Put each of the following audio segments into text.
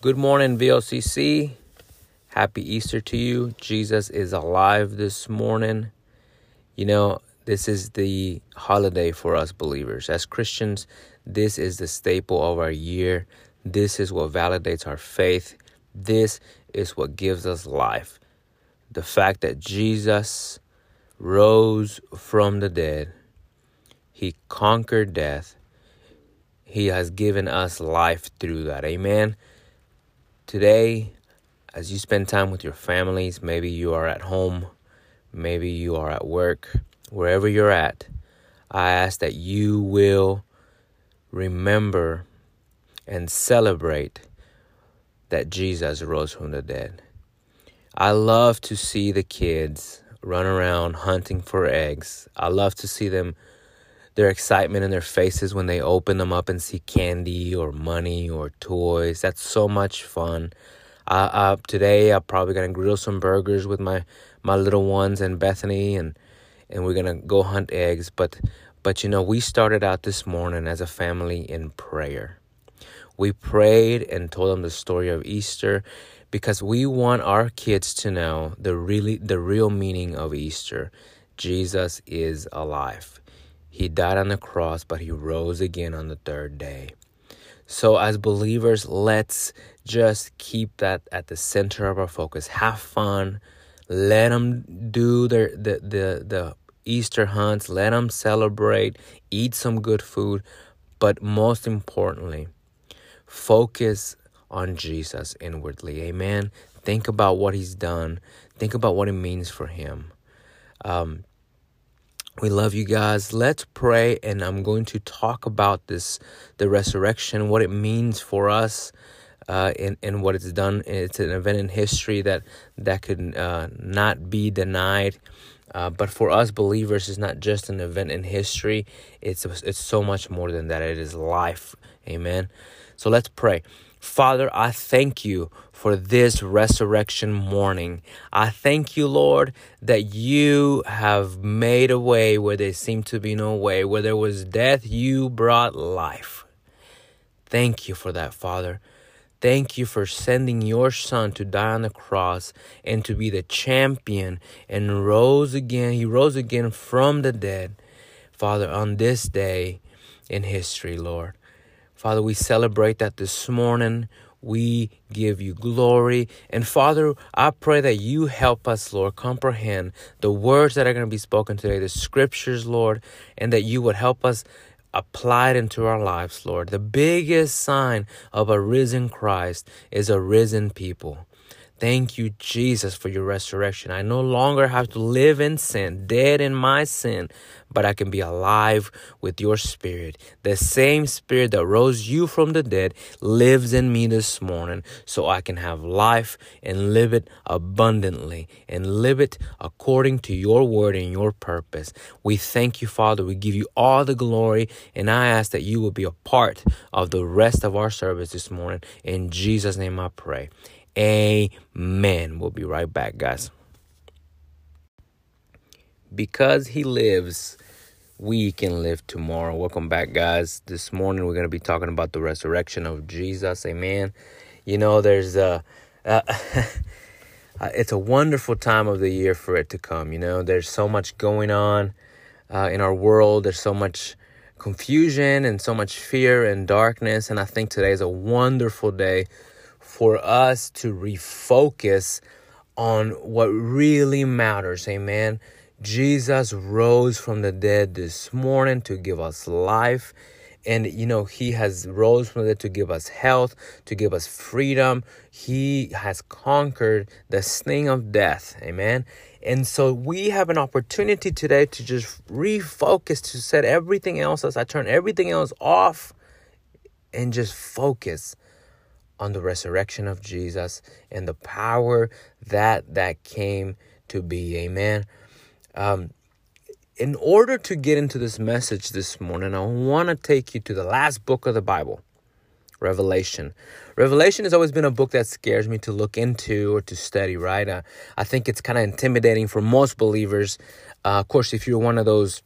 Good morning, VOCC. Happy Easter to you. Jesus is alive this morning. You know, this is the holiday for us believers. As Christians, this is the staple of our year. This is what validates our faith. This is what gives us life. The fact that Jesus rose from the dead, He conquered death, He has given us life through that. Amen. Today, as you spend time with your families, maybe you are at home, maybe you are at work, wherever you're at, I ask that you will remember and celebrate that Jesus rose from the dead. I love to see the kids run around hunting for eggs. I love to see them their excitement in their faces when they open them up and see candy or money or toys. That's so much fun. Uh, uh, today I'm probably gonna grill some burgers with my my little ones and Bethany, and and we're gonna go hunt eggs. But but you know we started out this morning as a family in prayer. We prayed and told them the story of Easter because we want our kids to know the really the real meaning of Easter. Jesus is alive. He died on the cross, but he rose again on the third day. So, as believers, let's just keep that at the center of our focus. Have fun. Let them do their the the the Easter hunts. Let them celebrate. Eat some good food, but most importantly, focus on Jesus inwardly. Amen. Think about what He's done. Think about what it means for Him. Um, we love you guys. Let's pray, and I'm going to talk about this the resurrection, what it means for us. Uh, and, and what it's done. It's an event in history that that could uh, not be denied. Uh, but for us believers, it's not just an event in history. It's it's so much more than that. It is life. Amen. So let's pray. Father, I thank you for this resurrection morning. I thank you, Lord, that you have made a way where there seemed to be no way. Where there was death, you brought life. Thank you for that, Father. Thank you for sending your son to die on the cross and to be the champion and rose again. He rose again from the dead, Father, on this day in history, Lord. Father, we celebrate that this morning. We give you glory. And Father, I pray that you help us, Lord, comprehend the words that are going to be spoken today, the scriptures, Lord, and that you would help us apply it into our lives, Lord. The biggest sign of a risen Christ is a risen people. Thank you, Jesus, for your resurrection. I no longer have to live in sin, dead in my sin, but I can be alive with your spirit. The same spirit that rose you from the dead lives in me this morning, so I can have life and live it abundantly and live it according to your word and your purpose. We thank you, Father. We give you all the glory, and I ask that you will be a part of the rest of our service this morning. In Jesus' name I pray. Amen. We'll be right back, guys. Because he lives, we can live tomorrow. Welcome back, guys. This morning we're going to be talking about the resurrection of Jesus. Amen. You know, there's a. Uh, it's a wonderful time of the year for it to come. You know, there's so much going on uh, in our world. There's so much confusion and so much fear and darkness. And I think today is a wonderful day for us to refocus on what really matters. Amen. Jesus rose from the dead this morning to give us life. And, you know, He has rose from the dead to give us health, to give us freedom. He has conquered the sting of death. Amen. And so we have an opportunity today to just refocus, to set everything else aside, turn everything else off, and just focus on the resurrection of Jesus and the power that that came to be. Amen. Um, in order to get into this message this morning, I want to take you to the last book of the Bible, Revelation. Revelation has always been a book that scares me to look into or to study, right? Uh, I think it's kind of intimidating for most believers. Uh, of course, if you're one of those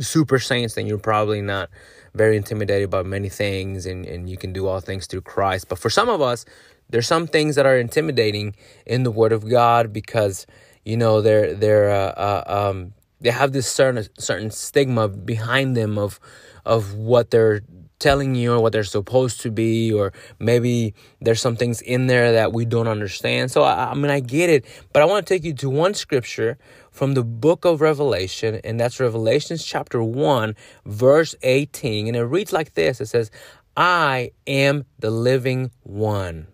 super saints, then you're probably not very intimidated by many things and, and you can do all things through Christ. But for some of us, there's some things that are intimidating in the Word of God because you know they're they're uh, uh, um, they have this certain certain stigma behind them of of what they're telling you or what they're supposed to be or maybe there's some things in there that we don't understand so I, I mean i get it but i want to take you to one scripture from the book of revelation and that's revelations chapter 1 verse 18 and it reads like this it says i am the living one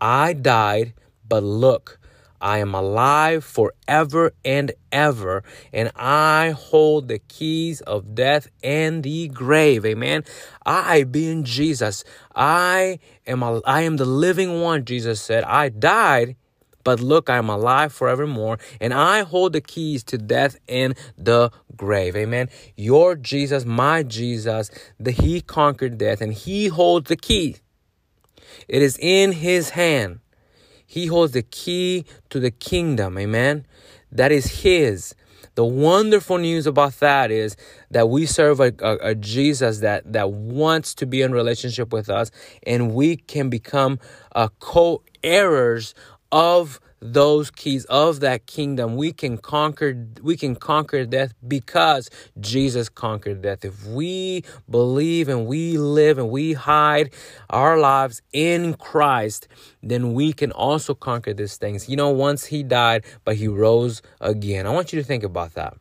i died but look I am alive forever and ever, and I hold the keys of death and the grave. Amen. I, being Jesus, I am a, I am the living one. Jesus said, "I died." But look, I am alive forevermore, and I hold the keys to death and the grave. Amen. Your Jesus, my Jesus, the He conquered death, and He holds the key. It is in His hand. He holds the key to the kingdom. Amen. That is His. The wonderful news about that is that we serve a, a, a, Jesus that, that wants to be in relationship with us, and we can become uh, co heirs of those keys of that kingdom we can conquer we can conquer death because Jesus conquered death. If we believe and we live and we hide our lives in Christ then we can also conquer these things. You know once he died but he rose again. I want you to think about that.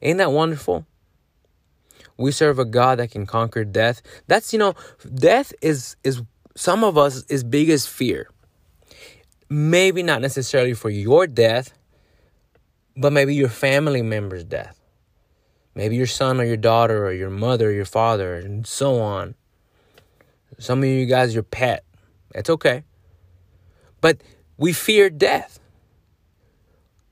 Ain't that wonderful? We serve a God that can conquer death. That's you know, death is is some of us is biggest fear maybe not necessarily for your death, but maybe your family member's death. Maybe your son or your daughter or your mother or your father and so on. Some of you guys, your pet. That's okay. But we fear death.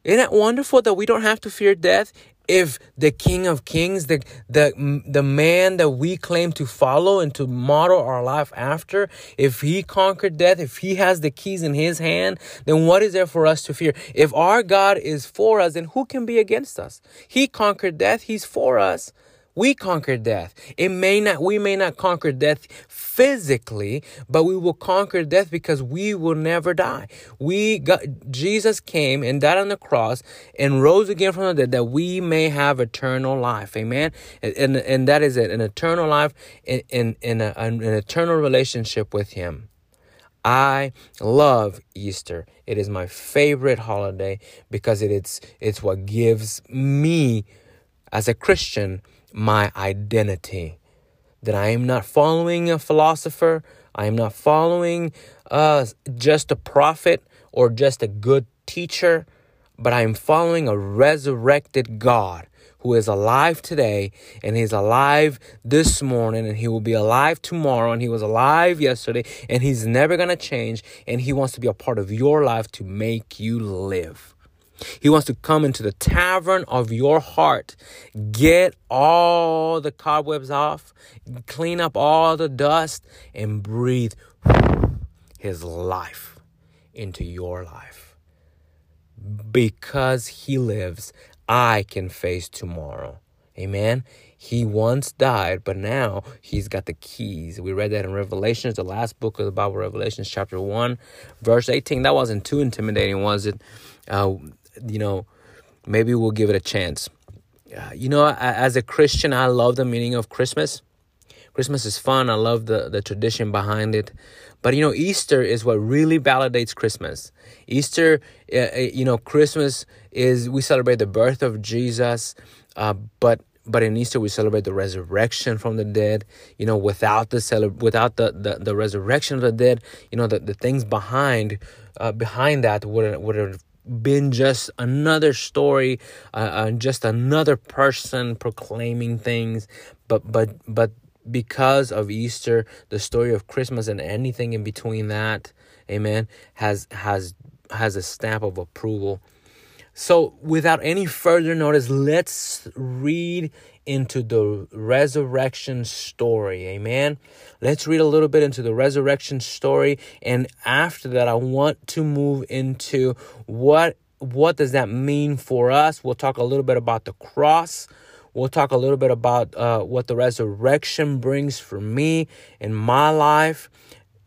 Isn't it wonderful that we don't have to fear death if the King of Kings, the the the man that we claim to follow and to model our life after, if he conquered death, if he has the keys in his hand, then what is there for us to fear? If our God is for us, then who can be against us? He conquered death, he's for us. We conquer death. It may not, we may not conquer death physically, but we will conquer death because we will never die. We got, Jesus came and died on the cross and rose again from the dead that we may have eternal life. Amen. And, and, and that is it, an eternal life in, in, in a, an eternal relationship with Him. I love Easter. It is my favorite holiday because it, it's it's what gives me as a Christian my identity. That I am not following a philosopher, I am not following uh, just a prophet or just a good teacher, but I am following a resurrected God who is alive today and he's alive this morning and he will be alive tomorrow and he was alive yesterday and he's never going to change and he wants to be a part of your life to make you live. He wants to come into the tavern of your heart, get all the cobwebs off, clean up all the dust, and breathe his life into your life. Because he lives, I can face tomorrow. Amen. He once died, but now he's got the keys. We read that in Revelations, the last book of the Bible, Revelations chapter 1, verse 18. That wasn't too intimidating, was it? Uh, you know, maybe we'll give it a chance. Uh, you know, as a Christian, I love the meaning of Christmas. Christmas is fun. I love the, the tradition behind it. But, you know, Easter is what really validates Christmas. Easter, uh, uh you know, Christmas is we celebrate the birth of Jesus, uh, but but in Easter we celebrate the resurrection from the dead. You know, without the cele- without the, the, the resurrection of the dead, you know, the, the things behind uh, behind that would would have been just another story, uh, uh, just another person proclaiming things. But but but because of Easter, the story of Christmas and anything in between that, Amen, has has has a stamp of approval. So, without any further notice, let's read into the resurrection story. Amen. Let's read a little bit into the resurrection story and after that I want to move into what what does that mean for us? We'll talk a little bit about the cross. We'll talk a little bit about uh, what the resurrection brings for me in my life.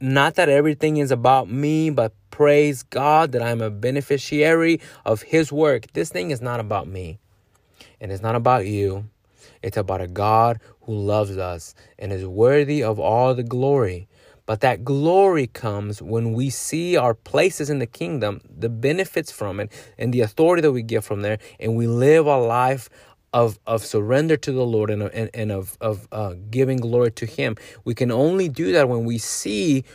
not that everything is about me, but praise God that I'm a beneficiary of His work. This thing is not about me, and it's not about you. It's about a God who loves us and is worthy of all the glory. But that glory comes when we see our places in the kingdom, the benefits from it, and the authority that we get from there, and we live a life of of surrender to the Lord and and, and of of uh, giving glory to Him. We can only do that when we see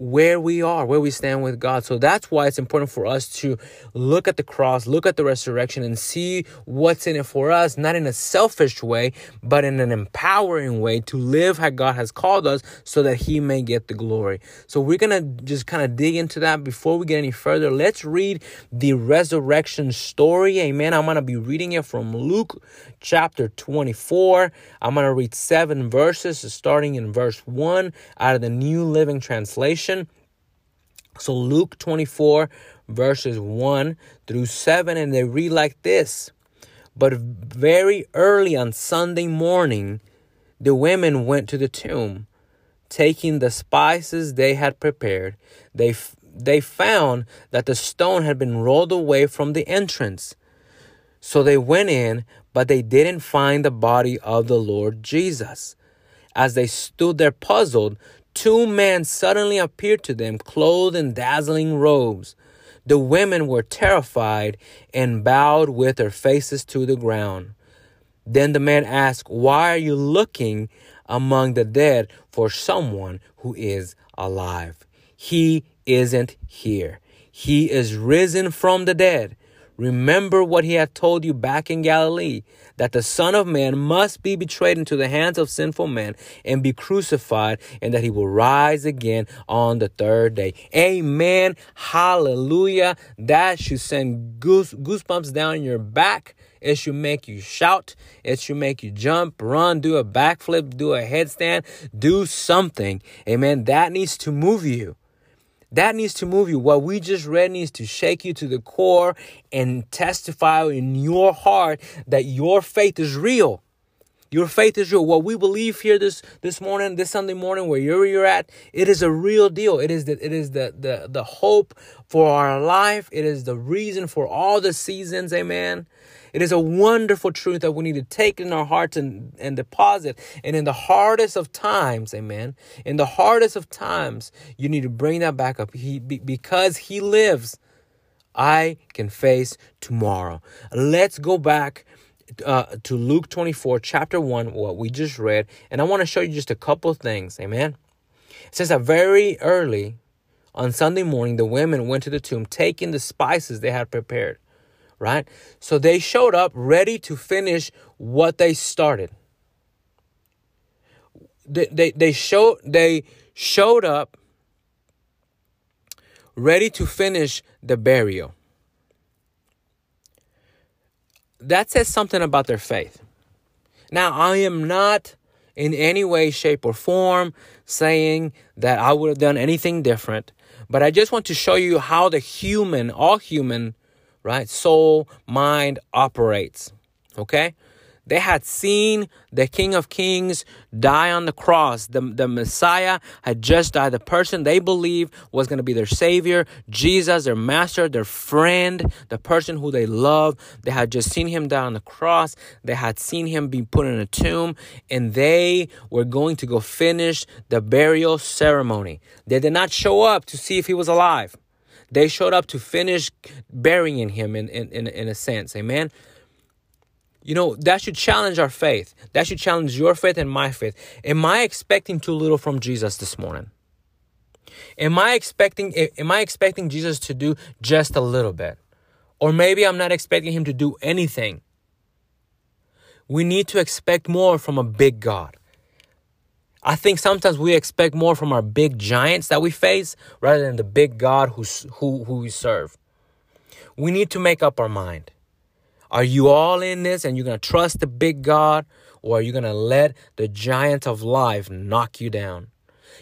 where we are, where we stand with God. So that's why it's important for us to look at the cross, look at the resurrection, and see what's in it for us, not in a selfish way, but in an empowering way to live how God has called us so that He may get the glory. So we're going to just kind of dig into that before we get any further. Let's read the resurrection story. Amen. I'm going to be reading it from Luke chapter 24. I'm going to read seven verses, starting in verse 1 out of the New Living Translation. So Luke 24, verses 1 through 7, and they read like this. But very early on Sunday morning, the women went to the tomb, taking the spices they had prepared. They, they found that the stone had been rolled away from the entrance. So they went in, but they didn't find the body of the Lord Jesus. As they stood there puzzled, two men suddenly appeared to them, clothed in dazzling robes. The women were terrified and bowed with their faces to the ground. Then the man asked, Why are you looking among the dead for someone who is alive? He isn't here. He is risen from the dead. Remember what he had told you back in Galilee that the Son of Man must be betrayed into the hands of sinful men and be crucified, and that he will rise again on the third day. Amen. Hallelujah. That should send goose, goosebumps down your back. It should make you shout. It should make you jump, run, do a backflip, do a headstand, do something. Amen. That needs to move you. That needs to move you. What we just read needs to shake you to the core and testify in your heart that your faith is real. Your faith is real. What we believe here this this morning, this Sunday morning, where you're at, it is a real deal. It is the it is the the the hope for our life. It is the reason for all the seasons. Amen. It is a wonderful truth that we need to take in our hearts and, and deposit. And in the hardest of times, amen, in the hardest of times, you need to bring that back up. He, because He lives, I can face tomorrow. Let's go back uh, to Luke 24, chapter 1, what we just read. And I want to show you just a couple things. Amen. It says that very early on Sunday morning, the women went to the tomb, taking the spices they had prepared right? So they showed up ready to finish what they started. They, they, they, showed, they showed up ready to finish the burial. That says something about their faith. Now, I am not in any way, shape, or form saying that I would have done anything different, but I just want to show you how the human, all human right? Soul, mind operates. Okay? They had seen the King of Kings die on the cross. The, the Messiah had just died. The person they believed was going to be their Savior, Jesus, their Master, their friend, the person who they love. They had just seen him die on the cross. They had seen him be put in a tomb, and they were going to go finish the burial ceremony. They did not show up to see if he was alive. They showed up to finish burying him in, in, in, in a sense. Amen. You know, that should challenge our faith. That should challenge your faith and my faith. Am I expecting too little from Jesus this morning? Am I expecting am I expecting Jesus to do just a little bit? Or maybe I'm not expecting him to do anything. We need to expect more from a big God. I think sometimes we expect more from our big giants that we face rather than the big God who, who, who we serve. We need to make up our mind. Are you all in this and you're going to trust the big God or are you going to let the giant of life knock you down?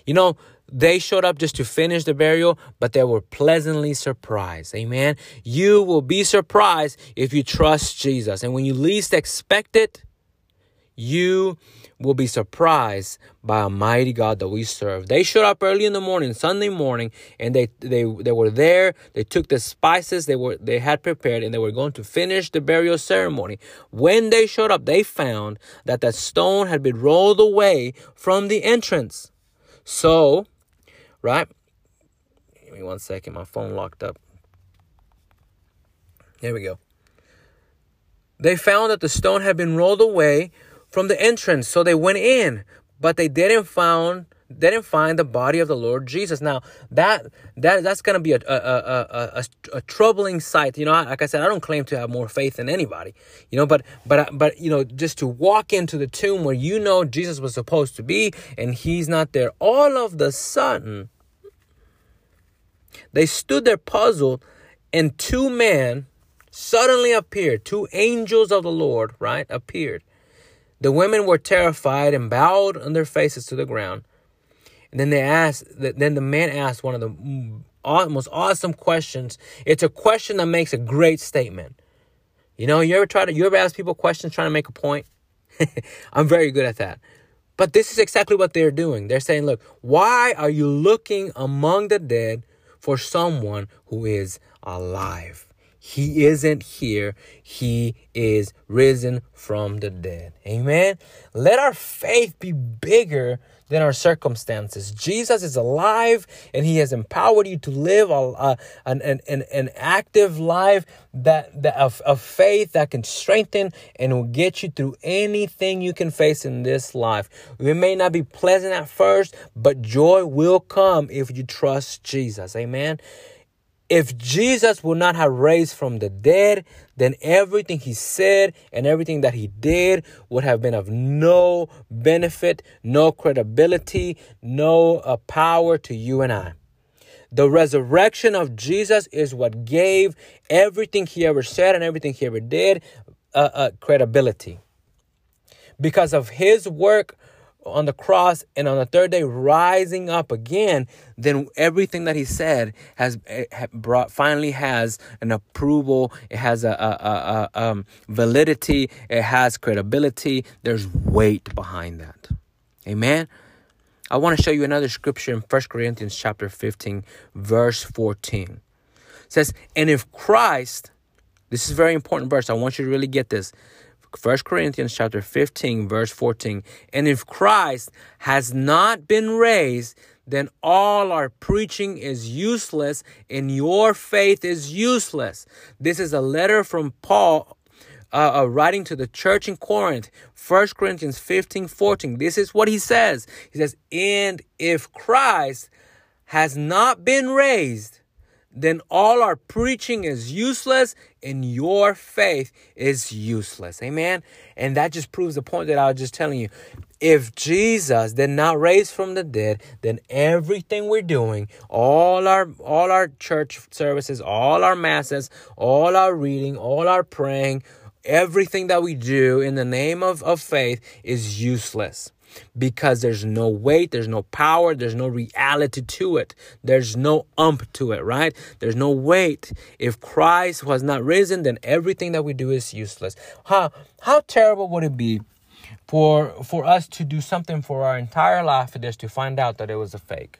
You know, they showed up just to finish the burial, but they were pleasantly surprised. Amen. You will be surprised if you trust Jesus. And when you least expect it, you will be surprised by a mighty God that we serve. They showed up early in the morning, Sunday morning, and they they they were there. They took the spices they were they had prepared, and they were going to finish the burial ceremony. When they showed up, they found that that stone had been rolled away from the entrance. So, right? Give me one second. My phone locked up. There we go. They found that the stone had been rolled away from the entrance. So they went in, but they didn't found didn't find the body of the Lord Jesus. Now that that that's gonna be a a, a, a, a troubling sight. You know, like I said, I don't claim to have more faith than anybody. You know, but but but you know, just to walk into the tomb where you know Jesus was supposed to be and he's not there, all of the sudden they stood there puzzled, and two men suddenly appeared. Two angels of the Lord, right, appeared the women were terrified and bowed on their faces to the ground. And then they asked, then the man asked one of the most awesome questions. It's a question that makes a great statement. You know, you ever try to, you ever ask people questions trying to make a point? I'm very good at that. But this is exactly what they're doing. They're saying, look, why are you looking among the dead for someone who is alive? He isn't here. He is risen from the dead. Amen. Let our faith be bigger than our circumstances. Jesus is alive and he has empowered you to live a, an, an, an active life that, that of, of faith that can strengthen and will get you through anything you can face in this life. It may not be pleasant at first, but joy will come if you trust Jesus. Amen. If Jesus would not have raised from the dead, then everything he said and everything that he did would have been of no benefit, no credibility, no uh, power to you and I. The resurrection of Jesus is what gave everything he ever said and everything he ever did uh, uh, credibility. Because of his work on the cross and on the third day rising up again, then everything that he said has eh, brought finally has an approval. It has a, a, a, a um, validity. It has credibility. There's weight behind that. Amen. I want to show you another scripture in 1 Corinthians chapter 15, verse 14. It says, And if Christ, this is very important verse, I want you to really get this. 1 Corinthians chapter 15 verse 14 and if Christ has not been raised then all our preaching is useless and your faith is useless. This is a letter from Paul uh, uh, writing to the church in Corinth 1 Corinthians 15 14 this is what he says. He says and if Christ has not been raised then all our preaching is useless and your faith is useless. Amen. And that just proves the point that I was just telling you. If Jesus did not raise from the dead, then everything we're doing, all our all our church services, all our masses, all our reading, all our praying, everything that we do in the name of, of faith is useless because there's no weight, there's no power, there's no reality to it. There's no ump to it, right? There's no weight. If Christ was not risen, then everything that we do is useless. How how terrible would it be for for us to do something for our entire life just to find out that it was a fake?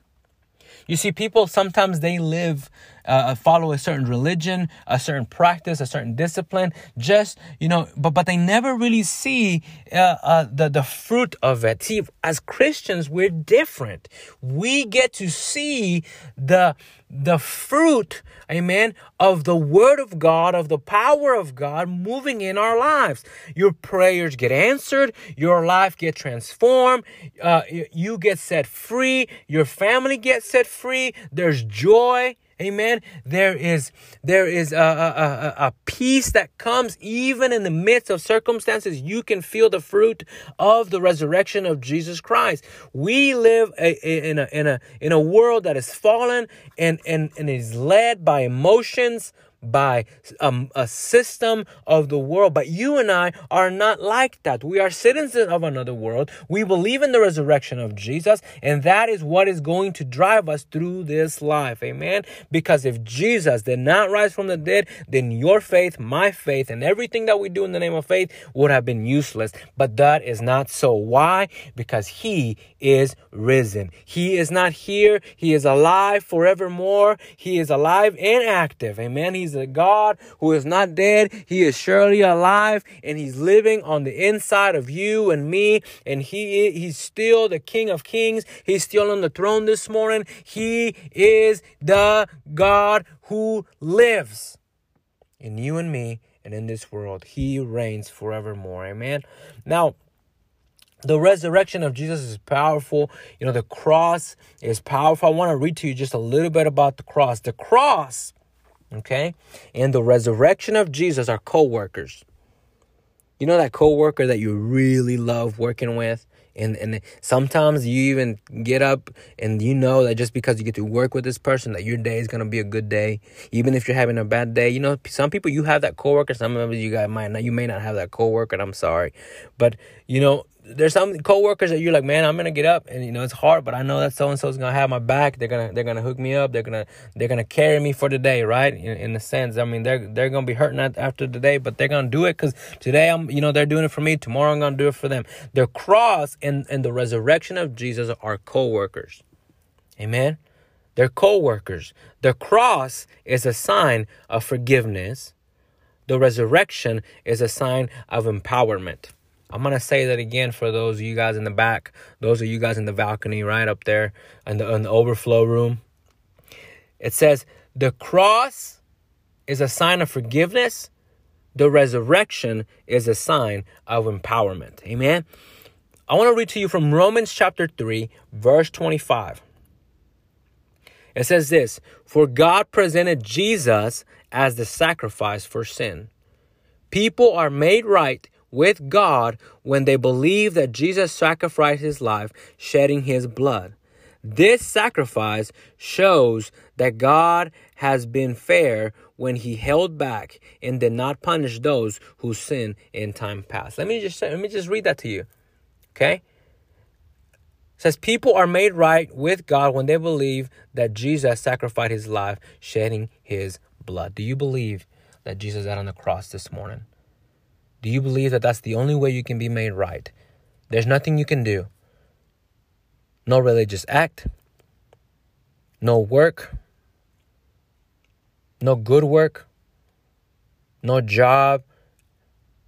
You see, people sometimes they live, uh, uh, follow a certain religion, a certain practice, a certain discipline, just you know, but but they never really see uh, uh, the the fruit of it. See, as Christians, we're different. We get to see the the fruit, amen, of the word of God, of the power of God moving in our lives. Your prayers get answered, your life get transformed, uh, you get set free, your family gets set free, there's joy. Amen. There is there is a, a, a, a, peace that comes even in the midst of circumstances. You can feel the fruit of the resurrection of Jesus Christ. We live a, in a in a in a world that is fallen and and and is led by emotions by um, a system of the world. But you and I are not like that. We are citizens of another world. We believe in the resurrection of Jesus, and that is what is going to drive us through this life. Amen. Because if Jesus did not rise from the dead, then your faith, my faith, and everything that we do in the name of faith would have been useless. But that is not so. Why? Because he is risen. He is not here. He is alive forevermore. He is alive and active. Amen. He's a God who is not dead. He is surely alive and he's living on the inside of you and me. And he he's still the King of Kings. He's still on the throne this morning. He is the God who lives in you and me and in this world. He reigns forevermore. Amen. Now, the resurrection of Jesus is powerful. You know, the cross is powerful. I want to read to you just a little bit about the cross. The cross, okay, and the resurrection of Jesus are co workers. You know that co worker that you really love working with? And, and sometimes you even get up and you know that just because you get to work with this person that your day is going to be a good day even if you're having a bad day you know some people you have that coworker some of you guys might not you may not have that coworker and I'm sorry but you know there's some coworkers that you're like, man, I'm gonna get up, and you know it's hard, but I know that so and so is gonna have my back. They're gonna they're gonna hook me up. They're gonna they're gonna carry me for the day, right? In, in the sense, I mean, they're they're gonna be hurting after the day, but they're gonna do it because today I'm, you know, they're doing it for me. Tomorrow I'm gonna do it for them. The cross and and the resurrection of Jesus are coworkers. Amen. They're co-workers. The cross is a sign of forgiveness. The resurrection is a sign of empowerment. I'm gonna say that again for those of you guys in the back, those of you guys in the balcony right up there in the, in the overflow room. It says, The cross is a sign of forgiveness, the resurrection is a sign of empowerment. Amen. I want to read to you from Romans chapter 3, verse 25. It says this For God presented Jesus as the sacrifice for sin. People are made right with God when they believe that Jesus sacrificed his life, shedding his blood. This sacrifice shows that God has been fair when he held back and did not punish those who sin in time past. Let me just let me just read that to you. Okay? It says people are made right with God when they believe that Jesus sacrificed his life, shedding his blood. Do you believe that Jesus died on the cross this morning? Do you believe that that's the only way you can be made right? There's nothing you can do. No religious act, no work, no good work, no job,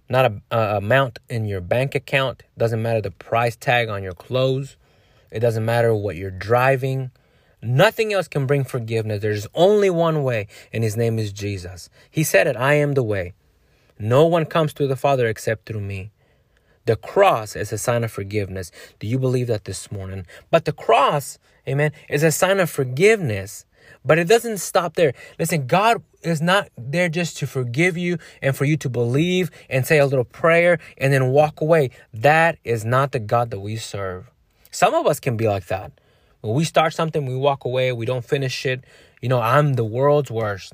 not a, a, amount in your bank account. Doesn't matter the price tag on your clothes. It doesn't matter what you're driving. Nothing else can bring forgiveness. There's only one way, and his name is Jesus. He said it I am the way. No one comes to the Father except through me. The cross is a sign of forgiveness. Do you believe that this morning? But the cross, amen, is a sign of forgiveness. But it doesn't stop there. Listen, God is not there just to forgive you and for you to believe and say a little prayer and then walk away. That is not the God that we serve. Some of us can be like that. When we start something, we walk away, we don't finish it. You know, I'm the world's worst.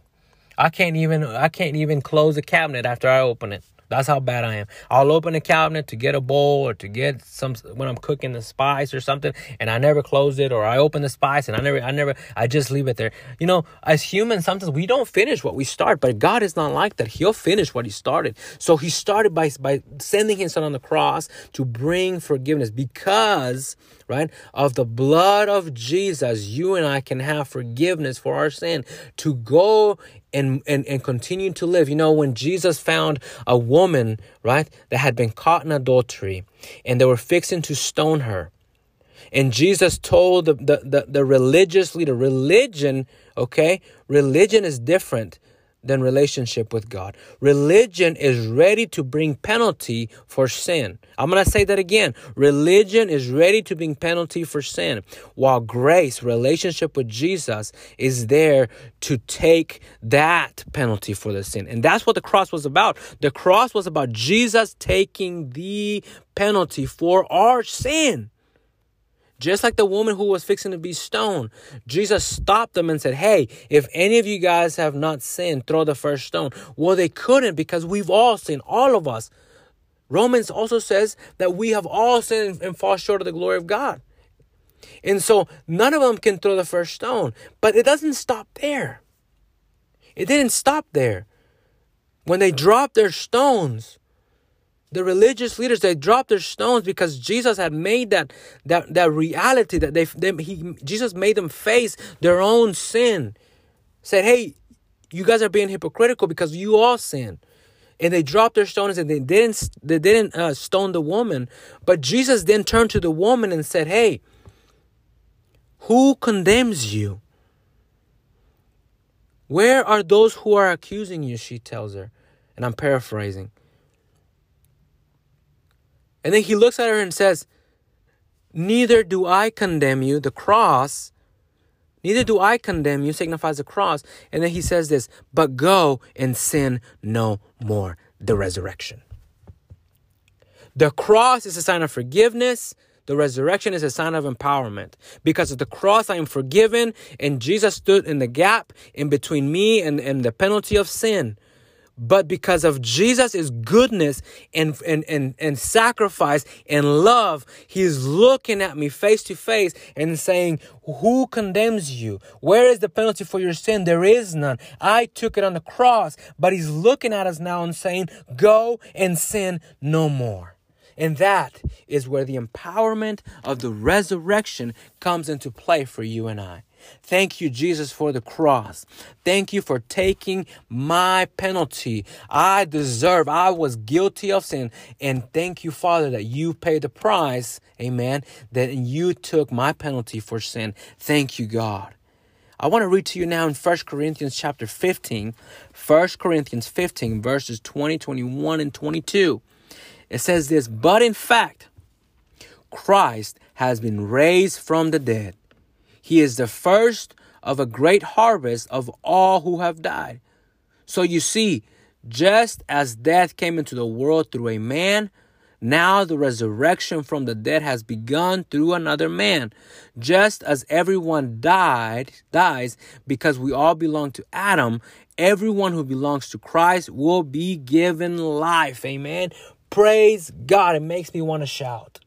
I can't even I can't even close a cabinet after I open it. That's how bad I am. I'll open a cabinet to get a bowl or to get some when I'm cooking the spice or something, and I never close it, or I open the spice and I never, I never, I just leave it there. You know, as humans, sometimes we don't finish what we start, but God is not like that. He'll finish what He started. So He started by by sending His Son on the cross to bring forgiveness because right? Of the blood of Jesus, you and I can have forgiveness for our sin to go and, and, and continue to live. You know, when Jesus found a woman, right, that had been caught in adultery and they were fixing to stone her. And Jesus told the, the, the, the religious leader, religion, okay, religion is different than relationship with God. Religion is ready to bring penalty for sin. I'm going to say that again. Religion is ready to bring penalty for sin, while grace, relationship with Jesus, is there to take that penalty for the sin. And that's what the cross was about. The cross was about Jesus taking the penalty for our sin. Just like the woman who was fixing to be stoned, Jesus stopped them and said, Hey, if any of you guys have not sinned, throw the first stone. Well, they couldn't because we've all sinned, all of us. Romans also says that we have all sinned and fall short of the glory of God. And so none of them can throw the first stone. But it doesn't stop there. It didn't stop there. When they dropped their stones, the religious leaders they dropped their stones because Jesus had made that that that reality that they, they he Jesus made them face their own sin. Said, "Hey, you guys are being hypocritical because you all sin." And they dropped their stones and they didn't they didn't uh, stone the woman, but Jesus then turned to the woman and said, "Hey, who condemns you?" Where are those who are accusing you? She tells her. And I'm paraphrasing. And then he looks at her and says, Neither do I condemn you. The cross, neither do I condemn you, signifies the cross. And then he says this, but go and sin no more. The resurrection. The cross is a sign of forgiveness. The resurrection is a sign of empowerment. Because of the cross, I am forgiven, and Jesus stood in the gap in between me and, and the penalty of sin but because of Jesus' goodness and, and, and, and sacrifice and love, he's looking at me face to face and saying, Who condemns you? Where is the penalty for your sin? There is none. I took it on the cross, but he's looking at us now and saying, Go and sin no more. And that is where the empowerment of the resurrection comes into play for you and I. Thank you, Jesus, for the cross. Thank you for taking my penalty. I deserve, I was guilty of sin. And thank you, Father, that you paid the price. Amen. That you took my penalty for sin. Thank you, God. I want to read to you now in 1 Corinthians chapter 15. 1 Corinthians 15, verses 20, 21, and 22. It says this, but in fact, Christ has been raised from the dead he is the first of a great harvest of all who have died. So you see, just as death came into the world through a man, now the resurrection from the dead has begun through another man. Just as everyone died, dies because we all belong to Adam, everyone who belongs to Christ will be given life. Amen. Praise God. It makes me want to shout.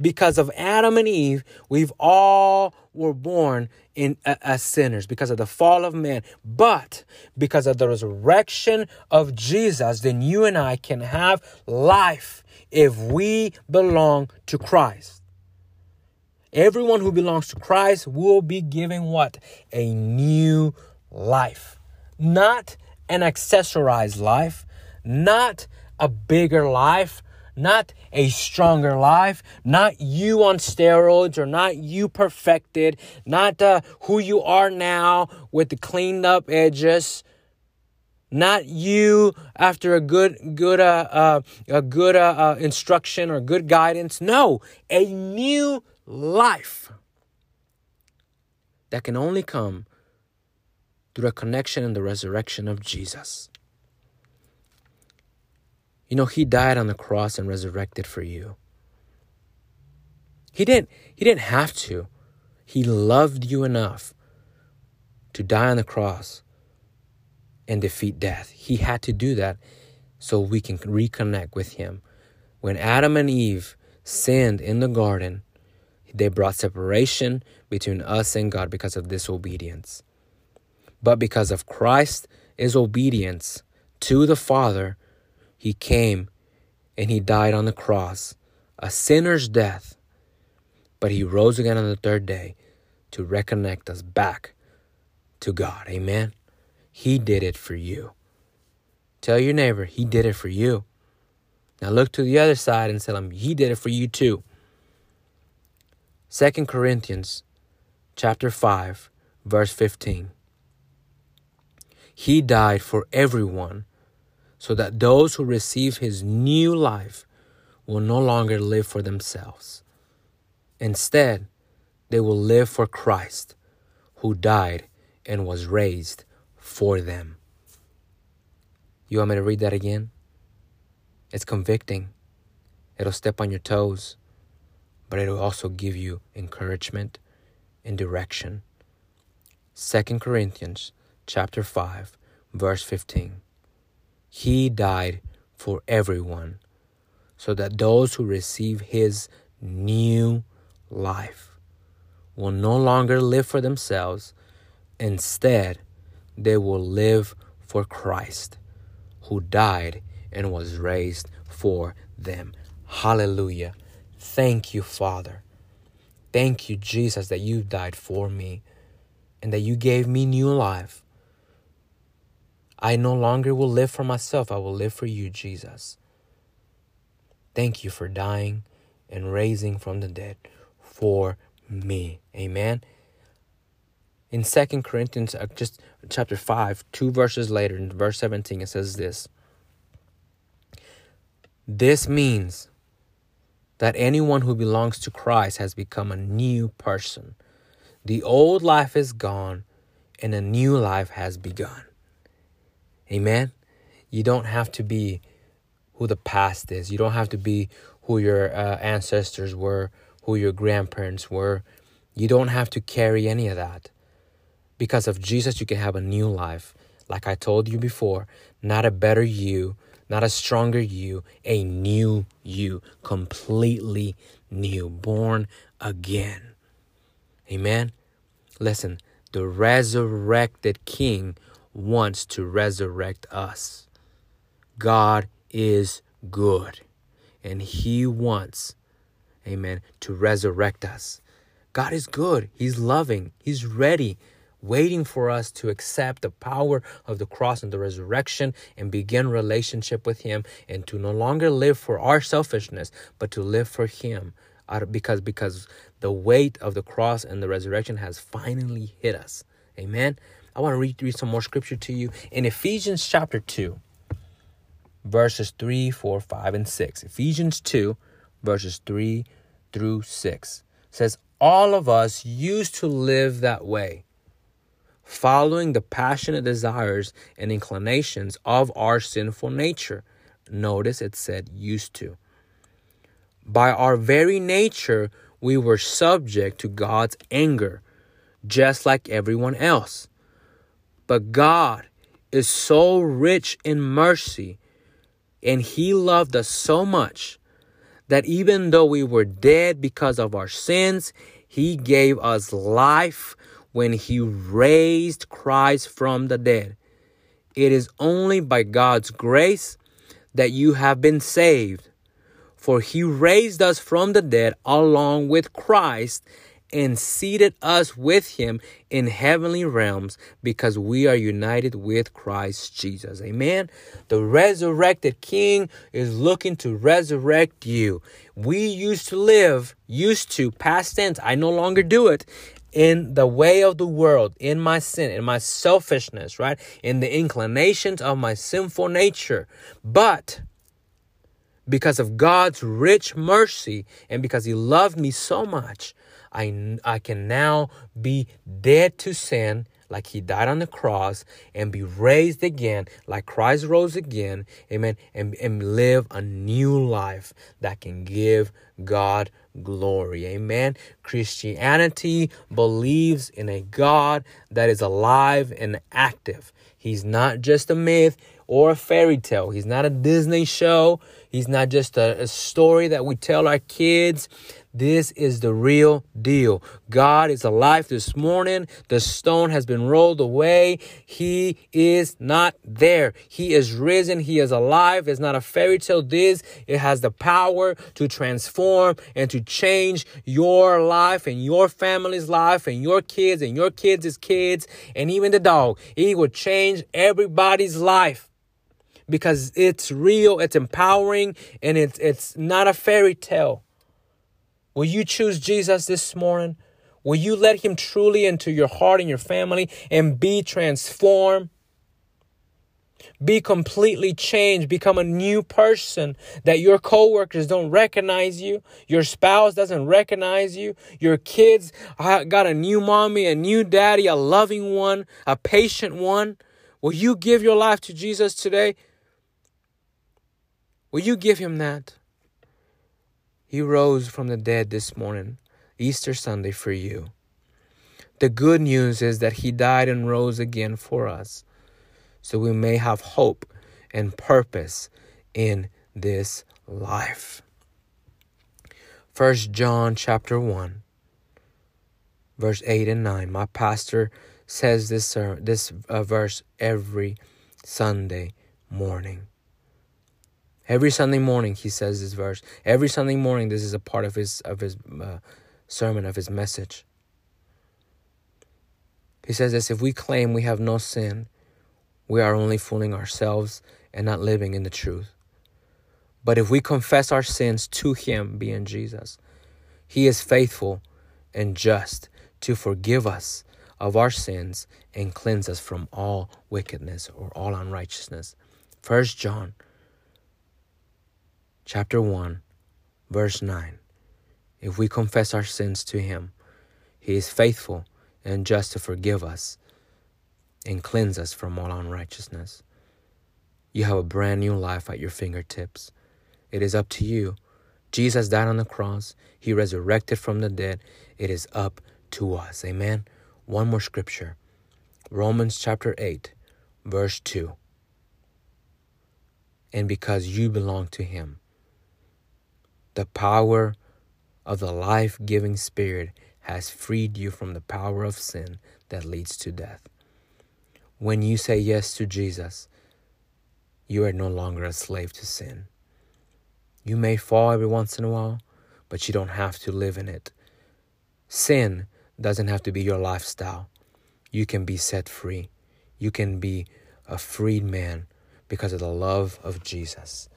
Because of Adam and Eve, we've all were born in uh, as sinners because of the fall of man. But because of the resurrection of Jesus, then you and I can have life if we belong to Christ. Everyone who belongs to Christ will be given what? A new life. Not an accessorized life, not a bigger life, not a stronger life, not you on steroids or not you perfected, not uh, who you are now with the cleaned up edges, not you after a good good uh, uh a good uh, uh, instruction or good guidance. No, a new life that can only come through a connection and the resurrection of Jesus. You know, he died on the cross and resurrected for you. He didn't he didn't have to. He loved you enough to die on the cross and defeat death. He had to do that so we can reconnect with him. When Adam and Eve sinned in the garden, they brought separation between us and God because of disobedience. But because of Christ Christ's obedience to the Father, he came and he died on the cross, a sinner's death, but he rose again on the third day to reconnect us back to God. Amen. He did it for you. Tell your neighbor, he did it for you. Now look to the other side and tell him, he did it for you too. Second Corinthians chapter 5, verse 15. He died for everyone so that those who receive his new life will no longer live for themselves. Instead, they will live for Christ, who died and was raised for them. You want me to read that again? It's convicting. It'll step on your toes. but it will also give you encouragement and direction. 2 Corinthians chapter 5 verse 15. He died for everyone so that those who receive his new life will no longer live for themselves. Instead, they will live for Christ, who died and was raised for them. Hallelujah. Thank you, Father. Thank you, Jesus, that you died for me and that you gave me new life. I no longer will live for myself, I will live for you, Jesus. Thank you for dying and raising from the dead for me. Amen. In Second Corinthians, uh, just chapter 5, two verses later, in verse 17, it says this This means that anyone who belongs to Christ has become a new person. The old life is gone and a new life has begun. Amen. You don't have to be who the past is. You don't have to be who your uh, ancestors were, who your grandparents were. You don't have to carry any of that. Because of Jesus, you can have a new life. Like I told you before, not a better you, not a stronger you, a new you, completely new, born again. Amen. Listen, the resurrected King wants to resurrect us. God is good, and He wants, amen, to resurrect us. God is good, He's loving, He's ready waiting for us to accept the power of the cross and the resurrection and begin relationship with him and to no longer live for our selfishness but to live for him. Because because the weight of the cross and the resurrection has finally hit us. Amen i want to read, read some more scripture to you in ephesians chapter 2 verses 3 4 5 and 6 ephesians 2 verses 3 through 6 says all of us used to live that way following the passionate desires and inclinations of our sinful nature. Notice it said used to. By our very nature, we were subject to God's anger, just like everyone else. But God is so rich in mercy, and He loved us so much that even though we were dead because of our sins, He gave us life when he raised Christ from the dead. It is only by God's grace that you have been saved. For he raised us from the dead along with Christ and seated us with him in heavenly realms because we are united with Christ Jesus. Amen. The resurrected King is looking to resurrect you. We used to live, used to, past tense, I no longer do it, in the way of the world, in my sin, in my selfishness, right? In the inclinations of my sinful nature. But because of God's rich mercy and because He loved me so much, I, I can now be dead to sin like he died on the cross and be raised again like Christ rose again. Amen. And, and live a new life that can give God glory. Amen. Christianity believes in a God that is alive and active. He's not just a myth or a fairy tale. He's not a Disney show. He's not just a, a story that we tell our kids. This is the real deal. God is alive this morning. The stone has been rolled away. He is not there. He is risen. He is alive. It's not a fairy tale. This, it has the power to transform and to change your life and your family's life and your kids and your kids' kids and even the dog. He will change everybody's life because it's real, it's empowering, and it's it's not a fairy tale. Will you choose Jesus this morning? Will you let him truly into your heart and your family and be transformed? Be completely changed, become a new person that your coworkers don't recognize you, your spouse doesn't recognize you, your kids got a new mommy, a new daddy, a loving one, a patient one. Will you give your life to Jesus today? Will you give him that? He rose from the dead this morning, Easter Sunday for you. The good news is that He died and rose again for us, so we may have hope and purpose in this life. First John chapter 1 verse 8 and 9. My pastor says this this uh, verse every Sunday morning. Every Sunday morning he says this verse. Every Sunday morning this is a part of his of his uh, sermon of his message. He says this if we claim we have no sin, we are only fooling ourselves and not living in the truth. But if we confess our sins to him, being Jesus, he is faithful and just to forgive us of our sins and cleanse us from all wickedness or all unrighteousness. First John chapter 1 verse 9. If we confess our sins to him, he is faithful and just to forgive us and cleanse us from all unrighteousness. You have a brand new life at your fingertips. It is up to you. Jesus died on the cross. He resurrected from the dead. It is up to us. Amen. One more scripture Romans chapter 8, verse 2. And because you belong to Him, the power of the life giving Spirit has freed you from the power of sin that leads to death. When you say yes to Jesus, you are no longer a slave to sin. You may fall every once in a while, but you don't have to live in it. Sin doesn't have to be your lifestyle. You can be set free. You can be a freed man because of the love of Jesus.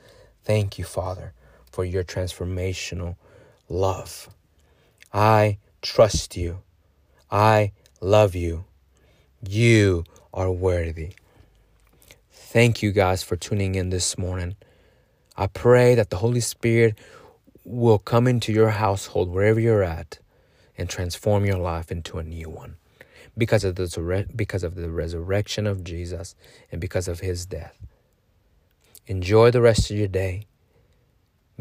Thank you, Father, for your transformational love. I trust you. I love you. You are worthy. Thank you guys for tuning in this morning. I pray that the Holy Spirit will come into your household wherever you're at and transform your life into a new one because of the because of the resurrection of Jesus and because of his death. Enjoy the rest of your day.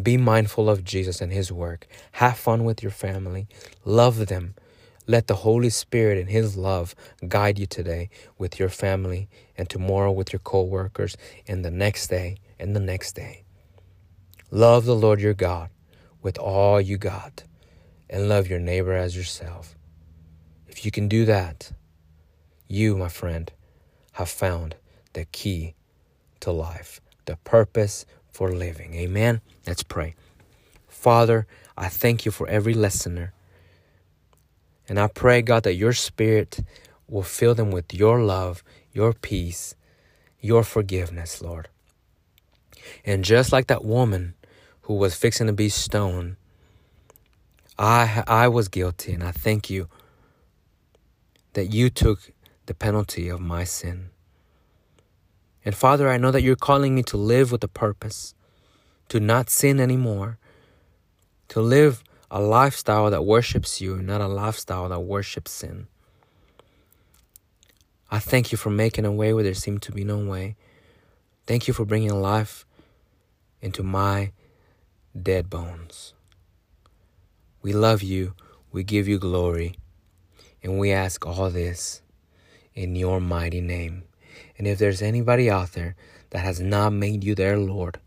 Be mindful of Jesus and his work. Have fun with your family. Love them. Let the Holy Spirit and his love guide you today with your family and tomorrow with your co-workers and the next day and the next day. Love the Lord your God with all you got and love your neighbor as yourself. If you can do that, you, my friend, have found the key to life, the purpose for living. Amen. Let's pray. Father, I thank you for every listener. And I pray, God, that your spirit will fill them with your love, your peace, your forgiveness, Lord. And just like that woman who was fixing to be stoned, I I was guilty, and I thank you that you took the penalty of my sin. And Father, I know that you're calling me to live with a purpose, to not sin anymore, to live a lifestyle that worships you, not a lifestyle that worships sin. I thank you for making a way where there seemed to be no way. Thank you for bringing life into my dead bones. We love you. We give you glory. And we ask all this in your mighty name. And if there's anybody out there that has not made you their Lord,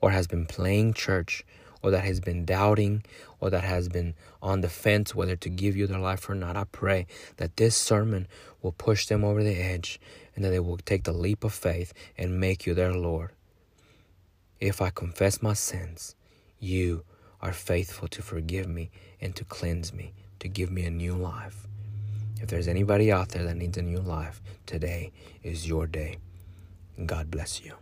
or has been playing church, or that has been doubting, or that has been on the fence whether to give you their life or not, I pray that this sermon will push them over the edge and that they will take the leap of faith and make you their Lord. If I confess my sins, you are faithful to forgive me and to cleanse me, to give me a new life. If there's anybody out there that needs a new life, today is your day. God bless you.